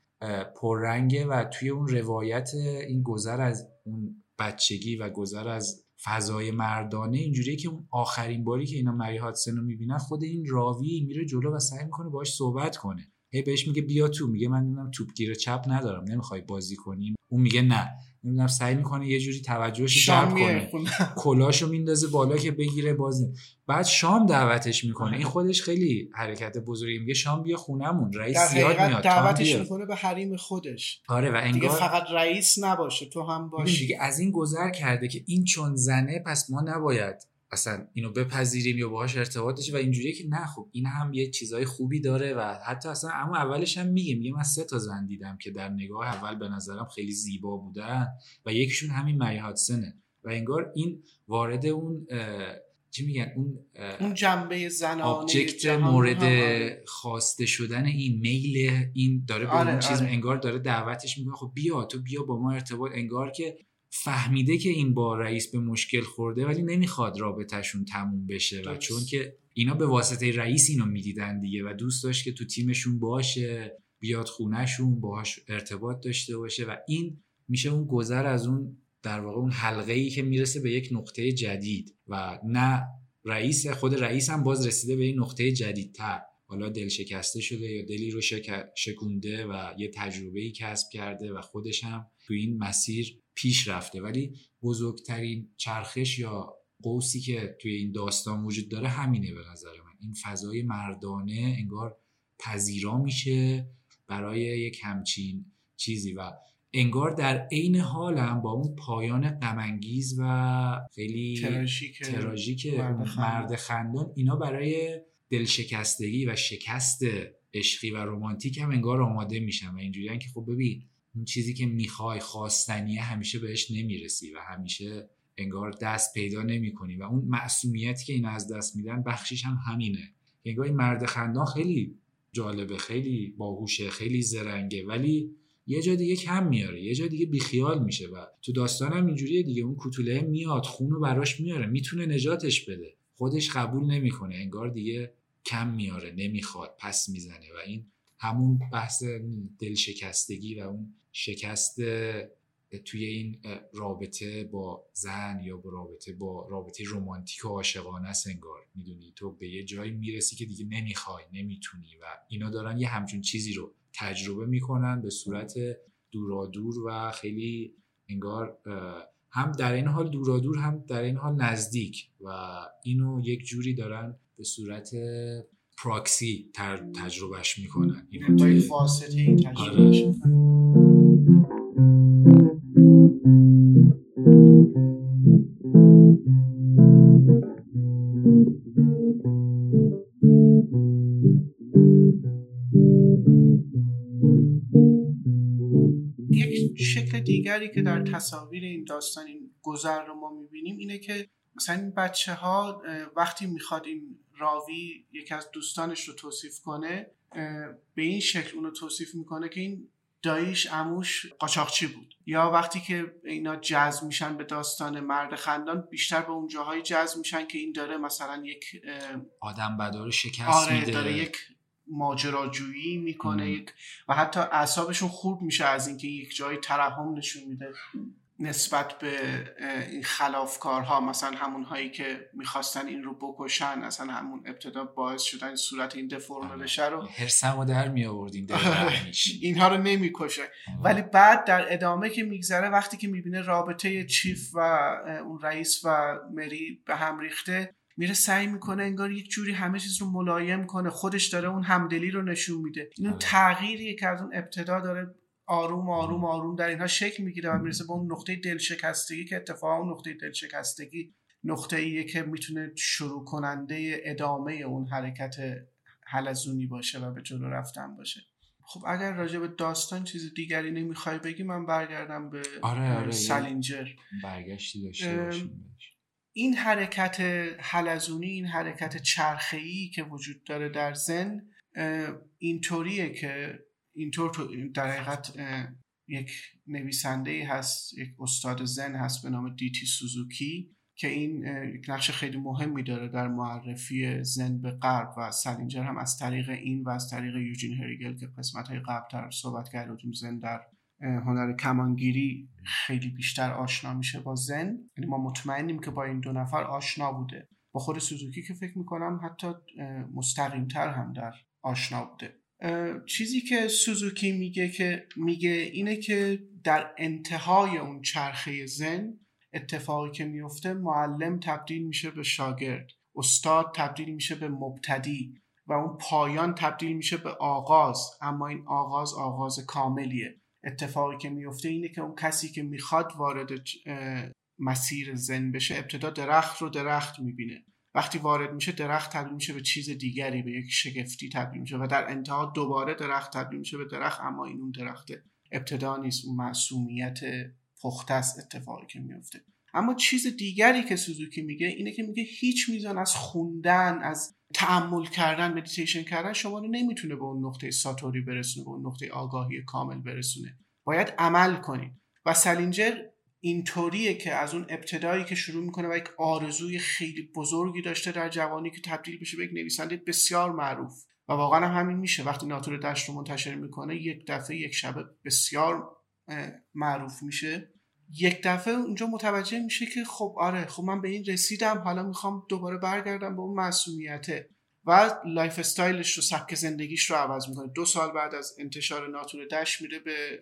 Speaker 1: پررنگه و توی اون روایت این گذر از اون بچگی و گذر از فضای مردانه اینجوریه که اون آخرین باری که اینا مری هاتسن رو می‌بینن خود این راوی میره جلو و سعی می‌کنه باش صحبت کنه. هی بهش میگه بیا تو میگه من نمی‌دونم توپگیر چپ ندارم نمی‌خوای بازی کنیم. اون میگه نه. نمی‌دونم سعی می‌کنه یه جوری توجهش جلب کنه. کلاشو میندازه بالا که بگیره باز. بعد شام دعوتش می‌کنه. این خودش خیلی حرکت بزرگی میگه شام بیا خونمون. رئیس زیاد میاد.
Speaker 2: دعوتش می‌کنه به حریم خودش.
Speaker 1: آره و انگار
Speaker 2: فقط رئیس نباشه تو هم باشی.
Speaker 1: دیگه از این گذر کرده که این چون زنه پس ما نباید اصلا اینو بپذیریم یا باهاش ارتباط داشته و اینجوریه که نه خب این هم یه چیزای خوبی داره و حتی اصلا اما اولش هم میگه میگه من سه تا زن دیدم که در نگاه اول به نظرم خیلی زیبا بودن و یکیشون همین مری هاتسنه و انگار این وارد اون چی میگن؟ اون
Speaker 2: اون جنبه زنانه
Speaker 1: مورد خواسته شدن این میل این داره به آره، اون چیز آره. انگار داره دعوتش می‌کنه. خب بیا تو بیا با ما ارتباط. انگار که فهمیده که این با رئیس به مشکل خورده ولی نمی‌خواد رابطهشون تموم بشه و چون که اینا به واسطه رئیس اینو می‌دیدن دیگه و دوست داشت که تو تیمشون باشه بیاد خونهشون باهاش ارتباط داشته باشه و این میشه اون گذر از اون در واقع اون حلقه ای که می‌رسه به یک نقطه جدید و نه رئیس خود رئیس هم باز رسیده به این نقطه جدیدتر. حالا دل شکسته شده یا دلی رو شکونده و یه تجربه ای کسب کرده و خودش هم تو این مسیر پیش رفته. ولی بزرگترین چرخش یا قوسی که توی این داستان وجود داره همینه به نظر من. این فضای مردانه انگار پذیرا میشه برای یک همچین چیزی و انگار در عین حالم با اون پایان غمانگیز و خیلی
Speaker 2: تراژیک
Speaker 1: تراژیک مرد خندان. اینا برای دلشکستگی و شکست عشقی و رمانتیک هم انگار آماده میشن. و اینجوری که خب ببین اون چیزی که می‌خوای خواستنیه همیشه بهش نمی‌رسی و همیشه انگار دست پیدا نمی‌کنی و اون معصومیتی که این از دست میدن بخشیش هم همینه. انگار این مرد خندان خیلی جالبه خیلی باهوشه خیلی زرنگه ولی یه جا دیگه کم میاره یه جا دیگه بیخیال میشه و تو داستانم اینجوریه دیگه. اون کوتوله میاد خونو براش میاره می‌تونه نجاتش بده. خودش قبول نمی‌کنه انگار دیگه کم میاره نمی‌خواد پس می‌زنه و این همون بحث دلشکستگی و اون شکست توی این رابطه با زن یا با رابطه با رابطه رمانتیک و عاشقانه است انگار. می‌دونی؟ تو به یه جایی می‌رسی که دیگه نمی‌خوای نمی‌تونی و اینا دارن یه همچون چیزی رو تجربه می‌کنن به صورت دورادور و خیلی انگار هم در این حال دورادور هم در این حال نزدیک و اینو یک جوری دارن به صورت پراکسی تجربهش می‌کنن
Speaker 2: این با یک واسطه این تجربهش آره. یک شکل دیگری که در تصاویر این داستان این گذر رو ما می‌بینیم اینه که مثلا این بچه ها وقتی می‌خواد این راوی یکی از دوستانش رو توصیف کنه به این شکل اونو توصیف می‌کنه که این داییش اموش قاچاقچی بود. یا وقتی که اینا جذب میشن به داستان مرد خندان بیشتر به اون جاهای جذب میشن که این داره مثلا یک
Speaker 1: آدم بدار شکست
Speaker 2: آره
Speaker 1: میده.
Speaker 2: داره یک ماجراجویی می‌کنه یک و حتی اعصابشون خوب میشه از اینکه یک جای ترحم نشون میده. نسبت به این خلافکارها مثلا همون هایی که می‌خواستن این رو بکشن اصلا همون ابتدا باعث شدن این صورت این دفرمه آره. بشه رو.
Speaker 1: هرسمو در می آوردین
Speaker 2: اینها رو نمی‌کشه. ولی بعد در ادامه که میگذره وقتی که می‌بینه رابطه چیف و اون رئیس و مری به هم ریخته میره سعی می‌کنه انگار یک جوری همه چیز رو ملایم کنه. خودش داره اون همدلی رو نشون میده. اینو آره. تغییریه که از اون ابتدا داره آروم آروم آروم در اینها شکل می‌گیره و می‌رسه به اون نقطه دلشکستگی که اتفاقا اون نقطه دلشکستگی نقطه ایه که می‌تونه شروع کننده ادامه اون حرکت حلزونی باشه و به جلو رفتن باشه. خب اگر راجع به داستان چیز دیگری نمی‌خوای بگی من برگردم به
Speaker 1: آره آره
Speaker 2: سلینجر.
Speaker 1: برگشتی داشته
Speaker 2: این حرکت حلزونی این حرکت چرخه‌ای که وجود داره در زن اینطوریه که اینطور در حقیقت یک نویسنده هست یک استاد زن هست به نام دیتی سوزوکی که این یک نقش خیلی مهمی داره در معرفی زن به غرب و سلینجر هم از طریق این و از طریق یوجین هریگل که قسمت های قبلتر صحبت کردیم زن در هنر کمانگیری خیلی بیشتر آشنا میشه با زن یعنی ما مطمئنیم که با این دو نفر آشنا بوده. با خود سوزوکی که فکر می‌کنم حتی مستقیمتر هم در آشنا بوده. چیزی که سوزوکی میگه که میگه اینه که در انتهای اون چرخه زن اتفاقی که میفته معلم تبدیل میشه به شاگرد استاد تبدیل میشه به مبتدی و اون پایان تبدیل میشه به آغاز. اما این آغاز آغاز کاملیه. اتفاقی که میفته اینه که اون کسی که می‌خواد وارد مسیر زن بشه ابتدا درخت رو درخت می‌بینه. وقتی وارد میشه درخت تبدیل میشه به چیز دیگری به یک شگفتی تبدیل میشه و در انتها دوباره درخت تبدیل میشه به درخت اما این اون درخت ابتدا نیست اون معصومیت پخته است اتفاقی که میفته. اما چیز دیگری که سوزوکی میگه اینه که میگه هیچ میزان از خوندن از تأمل کردن مدیتیشن کردن شما رو نمی‌تونه به اون نقطه ساتوری برسونه به اون نقطه آگاهی کامل برسونه. باید عمل کنید. و سلینجر اینطوریه که از اون ابتدایی که شروع می‌کنه و یک آرزوی خیلی بزرگی داشته در جوانی که تبدیل بشه به یک نویسنده بسیار معروف. و واقعا هم همین میشه. وقتی ناتور دشت رو منتشر می‌کنه یک دفعه یک شبه بسیار معروف میشه. یک دفعه اونجا متوجه میشه که خب آره خب من به این رسیدم. حالا می‌خوام دوباره برگردم به اون معصومیته و lifestyle ش رو سبک زندگیش رو عوض می‌کنه. دو سال بعد از انتشار ناتور دشت میره به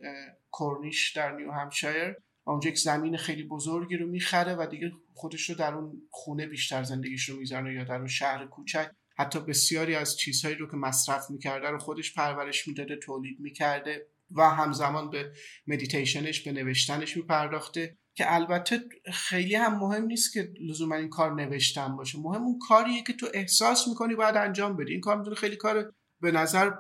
Speaker 2: کورنیش در نیو همشایر اونجا یک زمین خیلی بزرگی رو می‌خره و دیگه خودش رو در اون خونه بیشتر زندگیش رو می‌زنه یا در اون شهر کوچک. حتی بسیاری از چیزهایی رو که مصرف می‌کرده رو خودش پرورش می‌داده تولید می‌کرده و همزمان به مدیتیشنش به نوشتنش میپرداخته که البته خیلی هم مهم نیست که لزوما این کار نوشتن باشه. مهم اون کاریه که تو احساس می‌کنی باید انجام بدی. این کار می‌تونه خیلی کار به نظر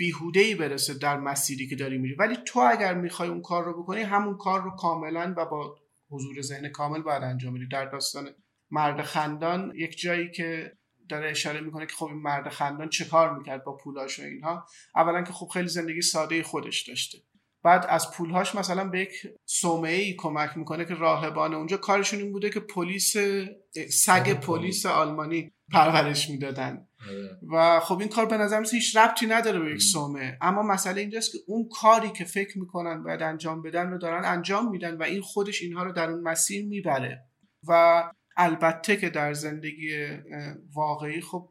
Speaker 2: بیهوده ای برسه در مسیری که داری میری. ولی تو اگر می‌خوای اون کار رو بکنی همون کار رو کاملا و با حضور ذهن کامل باید انجام بدی. در داستان مرد خندان یک جایی که داره اشاره می‌کنه که خب این مرد خندان چه کار می‌کرد با پولاش و اینها. اولا که خب خیلی زندگی ساده خودش داشته. بعد از پولهاش مثلا به یک صومعه ای کمک می‌کنه که راهبان اونجا. کارشون این بوده که پلیس سگ پلیس آلمانی پرورش می‌دادن. و خب این کار به نظر هیچ ربطی نداره به یک سومه. اما مسئله اینجاست که اون کاری که فکر می‌کنن باید انجام بدن رو دارن انجام میدن و این خودش اینها رو در اون مسیر می‌بره. و البته که در زندگی واقعی خب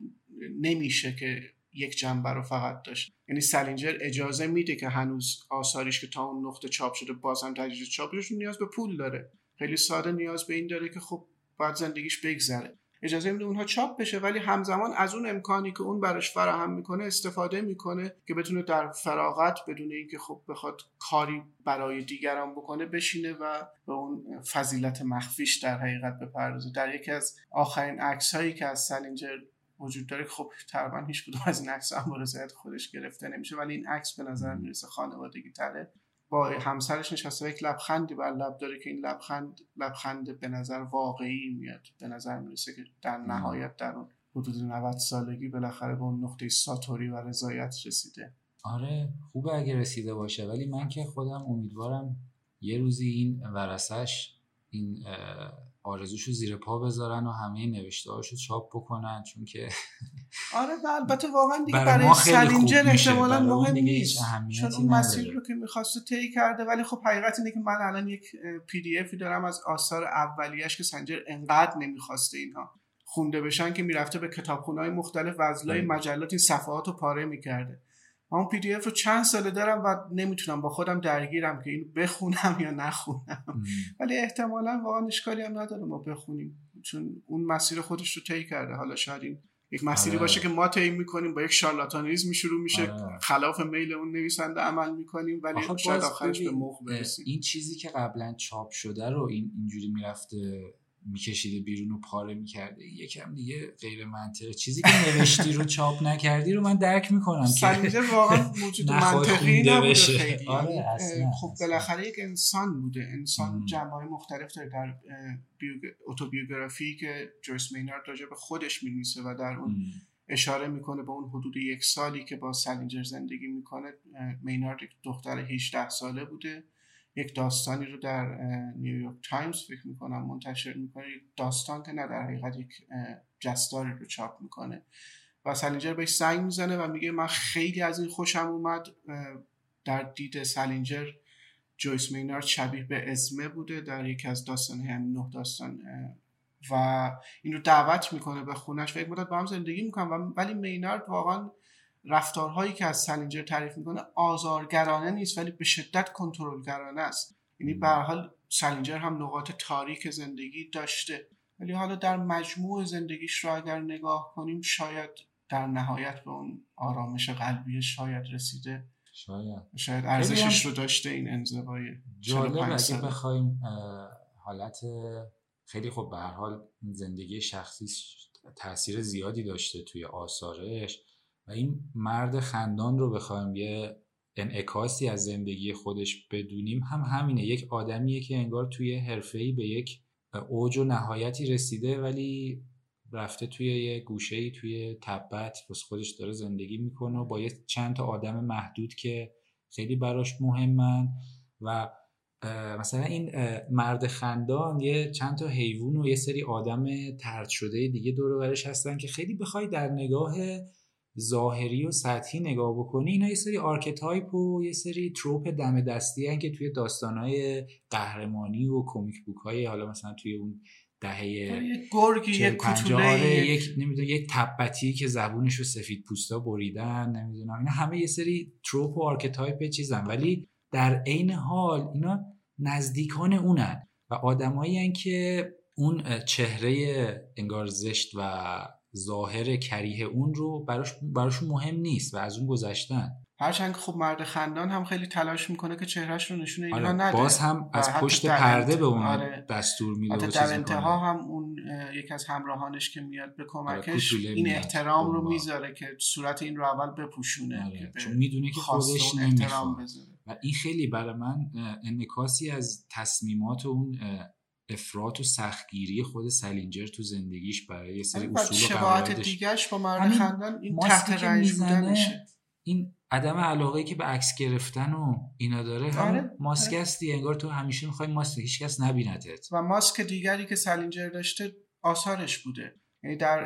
Speaker 2: نمیشه که یک جنبه رو فقط داشت. یعنی سلینجر اجازه میده که هنوز آثاریش که تا اون نقطه چاپ شده بازم تجدید چاپش نیاز به پول داره. خیلی ساده نیاز به این داره که خب باید زندگیش بگذره. اجازه میده اونها چاپ بشه ولی همزمان از اون امکانی که اون براش فراهم می‌کنه استفاده می‌کنه که بتونه در فراغت بدون اینکه خب بخواد کاری برای دیگران بکنه بشینه و به اون فضیلت مخفیش در حقیقت بپردازه. در یکی از آخرین عکس هایی که از سلینجر وجود داره خب تقریبا هیچ کدوم از این عکس هم خودش گرفته نمیشه ولی این عکس به نظر می‌رسه خانوادگی تره با همسرش نشسته یک لبخندی بر لب داره که این لبخند لبخند به نظر واقعی میاد. به نظر می‌رسه که در نهایت در اون حدود 90 سالگی بالاخره به اون نقطه ساتوری و رضایت رسیده.
Speaker 1: آره خوبه اگه رسیده باشه. ولی من که خودم امیدوارم یه روزی این ورسش این آرزوشو زیر پا بذارن و همه نوشته هاشو چاپ بکنن چون که
Speaker 2: آره و البته واقعا دیگه برای سلینجر احتمالا مهم نیست. چون اون مسیر رو که می‌خواسته طی کرده ولی خب حقیقت اینه که من الان یک پی دی افی دارم از آثار اولیش که سنجر انقدر نمی‌خواسته اینها خونده بشن که می‌رفته به کتابخونه‌های مختلف وزلای مجلات این صفحات رو پاره می‌کرده. من پی دی اف رو چند ساله دارم و نمی‌تونم با خودم درگیرم که اینو بخونم یا نخونم. ولی احتمالا واقعا اشکالی هم نداره ما بخونیم. چون اون مسیر خودش رو طی کرده. حالا شاید این یک مسیری آره. باشه که ما طی می‌کنیم با یک شارلاتانیزم شروع میشه. آره. خلاف میل اون نویسنده عمل می‌کنیم ولی شاید آخرش به موقع برسیم.
Speaker 1: این چیزی که قبلا چاپ شده رو این اینجوری می‌رفته میکشیده بیرون و پاره می‌کرده. یکم دیگه غیر منطقه. چیزی که نوشتی رو چاپ نکردی رو من درک می‌کنم
Speaker 2: که واقعا موجود منطقی نبوده خیلی. آره خب بالاخره یک انسان بوده. انسان جنبه مختلف داره در اتوبیوگرافی که جویس مینارد راجع به خودش می‌نویسه و در اون اشاره می‌کنه به اون حدود یک سالی که با سلینجر زندگی می‌کنه مینارد دختر 18 ساله بوده. یک داستانی رو در نیویورک تایمز فکر می‌کنم منتشر می‌کنه یک داستان که نه در حقیقت یک جستاری رو چاپ می‌کنه. و سلینجر بهش زنگ می‌زنه و میگه من خیلی از این خوشم اومد در دید سلینجر جویس مینارد شبیه به ازمی بوده در یکی از داستان همین نه داستان و این رو دعوت می‌کنه به خونش و یک مدت با هم زندگی می‌کنن ولی مینارد واقعا رفتارهایی که از سلینجر تعریف می‌کنه آزارگرانه نیست ولی به شدت کنترلگرانه است. یعنی به هر حال سلینجر هم نقاط تاریک زندگی داشته. ولی حالا در مجموع زندگیش رو اگر نگاه کنیم شاید در نهایت به اون آرامش قلبی شاید رسیده.
Speaker 1: شاید.
Speaker 2: شاید ارزشش رو داشته این انزوای
Speaker 1: جالب اگه بخوایم حالت خیلی خوب به هر حال زندگی شخصی تاثیر زیادی داشته توی آثارش. و این مرد خندان رو بخوایم یه انعکاسی از زندگی خودش بدونیم. هم همینه. یک آدمیه که انگار توی حرفه‌ای به یک اوج و نهایتی رسیده ولی رفته توی یه گوشه توی تبت واسه خودش داره زندگی می‌کنه و با یه چند تا آدم محدود که خیلی براش مهمن. و مثلا این مرد خندان یه چند تا حیوان و یه سری آدم طرد شده دیگه دور برش هستن که خیلی بخوای در نگاه ظاهری و سطحی نگاه بکنی اینا یه سری archetype و یه سری trope دم دستی هن که توی داستانهای قهرمانی و comic book های حالا مثلا توی اون دهه
Speaker 2: یک گرگی یک
Speaker 1: آره، یک نمی‌دونم یک تبتی که زبونش رو سفید پوستا بریدن نمی‌دونم اینا همه یه سری trope و archetype چیزن. ولی در عین حال اینا نزدیکان اونن و آدمایی که اون چهره انگار زشت و ظاهر کریه اون رو براش براشون مهم نیست و از اون گذشتن.
Speaker 2: هرچند خب مرد خندان هم خیلی تلاش می‌کنه که چهرهش رو نشون اینا آره نده
Speaker 1: باز هم از پشت پرده به اون آره. دستور میده
Speaker 2: و در انتها هم اون یک از همراهانش که میاد به کمکش آره این احترام رو می‌ذاره که صورت این رو اول بپوشونه
Speaker 1: آره. چون می‌دونه که خودش نمی‌خواد. و این خیلی برای من انکاسی از تصمیمات اون افراط و سختگیری خود سلینجر تو زندگیش برای یه سری اصول و
Speaker 2: دیگهش با مرد خندان این تحت رنج بودنشه
Speaker 1: این عدم علاقه که به عکس گرفتن و اینا داره هم آره. ماسک آره. هستی انگار تو همیشه می‌خوای ماسک هیچ کس نبینتت
Speaker 2: و ماسک دیگری که سلینجر داشته آثارش بوده یعنی در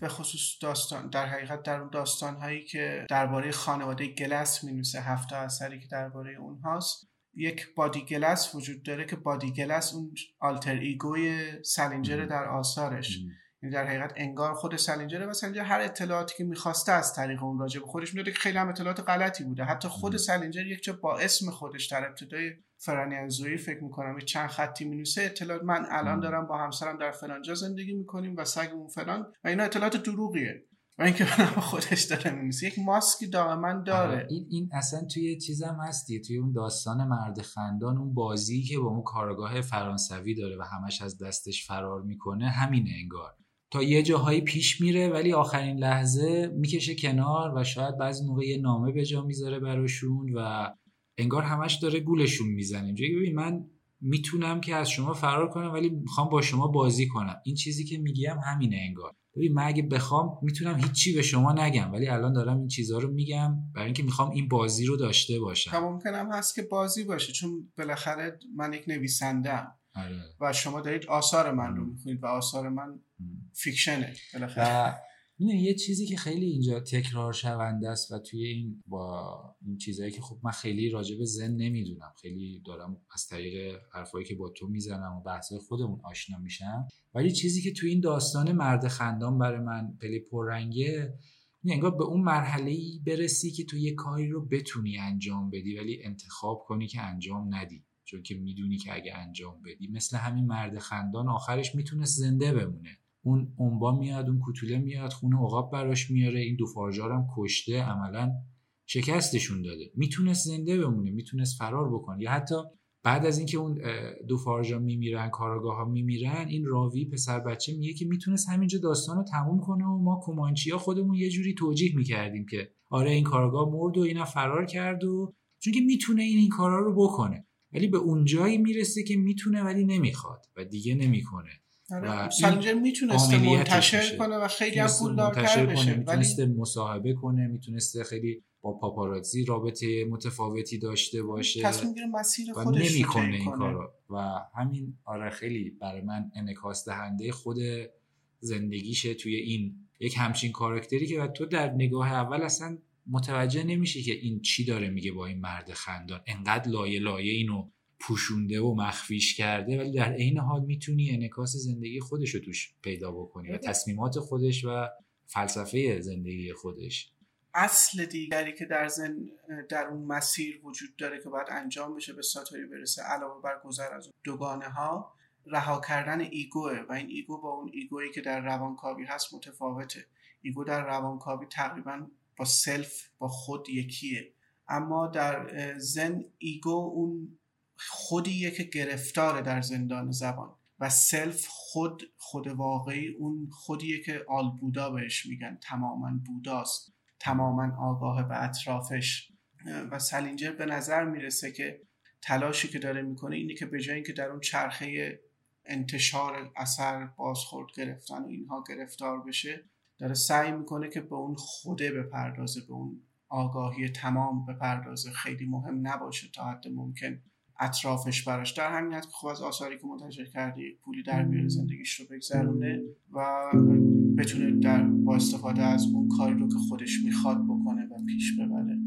Speaker 2: به خصوص داستان در حقیقت در داستان هایی که درباره خانواده گلس می نویسه هفت تا اثری که درباره اونهاست یک بادی گلس وجود داره که بادی گلس اون alter ego ی سلینجر در آثارش. یعنی در حقیقت انگار خود سلینجر و سلینجر هر اطلاعاتی که می‌خواسته از طریق اون راجع به خودش می‌داده که خیلی هم اطلاعات غلطی بوده. حتی خود سلینجر یک جا با اسم خودش در ابتدای فرانیانزوی فکر می‌کنم چند خطی می‌نویسه اطلاعات من الان دارم با همسرم در فلانجا زندگی می‌کنیم و سگمون فلان و اینا اطلاعات دروغیه. و اینکه خودش داره می‌نویسه. یک ماسکی دائما داره.
Speaker 1: آره، این این اصلا توی چیزم هستی. توی اون داستان مرد خندان اون بازی که با اون کارگاه فرانسوی داره و همش از دستش فرار می‌کنه همینه انگار. تا یه جاهایی پیش میره ولی آخرین لحظه می‌کشه کنار و شاید بعضی موقع یه نامه به جا می‌ذاره براشون و انگار همش داره گولشون می‌زنه. اینجوری ببین من می‌تونم که از شما فرار کنم ولی می‌خوام با شما بازی کنم. این چیزی که میگم همینه انگار. ببین من اگه بخوام می‌تونم هیچی به شما نگم ولی الان دارم این چیزها رو میگم برای اینکه می‌خوام این بازی رو داشته باشم.
Speaker 2: ممکنم هست که بازی باشه چون بالاخره من یک نویسنده آره. و شما دارید آثار من رو می‌خونید و آثار من فیکشنه بالاخره.
Speaker 1: یه چیزی که خیلی اینجا تکرار شونده است و توی این با این چیزهایی که خب من خیلی راجع به زن نمی‌دونم. خیلی دارم از طریق حرفایی که با تو می‌زنم و بحثای خودمون آشنا میشم. ولی چیزی که توی این داستان مرد خندان برای من خیلی پررنگه انگار به اون مرحله ای برسی که تو یه کاری رو بتونی انجام بدی ولی انتخاب کنی که انجام ندی. چون که می‌دونی که اگه انجام بدی مثل همین مرد خندان آخرش می‌تونست زنده بمونه. اون عنبا میاد اون کوتوله میاد خونه عقاب براش میاره این دو فارجار هم کشته عملا شکستشون داده. می‌تونست زنده بمونه می‌تونست فرار بکنه. یا حتی بعد از اینکه اون دو فارجا میمیرن کاراگاه ها میمیرن این راوی پسر بچه میگه که می‌تونست همینجا داستان رو تموم کنه و ما کمانچی ها خودمون یه جوری توجیه می‌کردیم که آره این کاراگاه مرد و اینا فرار کرد و چون که می‌تونه این این کارا رو بکنه. ولی به اونجایی می‌رسه که می‌تونه ولی نمی‌خواد و دیگه نمی‌کنه.
Speaker 2: آره. سالینجر می‌تونسته منتشر کنه و خیلی هم پولدارتر بشه
Speaker 1: می‌تونسته مصاحبه کنه می‌تونسته خیلی با پاپاراتزی رابطه متفاوتی داشته باشه
Speaker 2: تصمیم گیره مسیر خودش نمی‌کنه این کارو
Speaker 1: و همین آره خیلی برای من انعکاس دهنده خود زندگیشه توی این یک همچین کارکتری که تو در نگاه اول اصلا متوجه نمیشه که این چی داره میگه با این مرد خندان. انقدر لایه لایه اینو پوشونده و مخفیش کرده ولی در عین حال می‌تونی انعکاس زندگی خودش رو توش پیدا بکنی و تصمیمات خودش و فلسفه زندگی خودش.
Speaker 2: اصل دیگری که در ذن در اون مسیر وجود داره که باید انجام بشه به ساتوری برسه علاوه بر گذر از دوگانه ها رها کردن ایگوه و این ایگو با اون ایگویی که در روانکاوی هست متفاوته. ego در روانکاوی تقریبا با self با خود یکیه. اما در ذن ego اون خودیه که گرفتاره در زندان زبان و self خود خود واقعی اون خودیه که all Buddha بهش میگن تماما بوداست تماما آگاه به اطرافش. و سلینجر به نظر می‌رسه که تلاشی که داره می‌کنه اینه که به جای اینکه در اون چرخه انتشار اثر بازخورد گرفتن و اینها گرفتار بشه داره سعی می‌کنه که به اون خوده بپردازه به اون آگاهی تمام بپردازه. خیلی مهم نباشه تا حد ممکن. اطرافش براش. در همین حد که خب از آثاری که منتشر کرده یک پولی در بیاره زندگیش رو بگذرونه و بتونه در با استفاده از اون کاری رو که خودش می‌خواد بکنه و پیش ببره.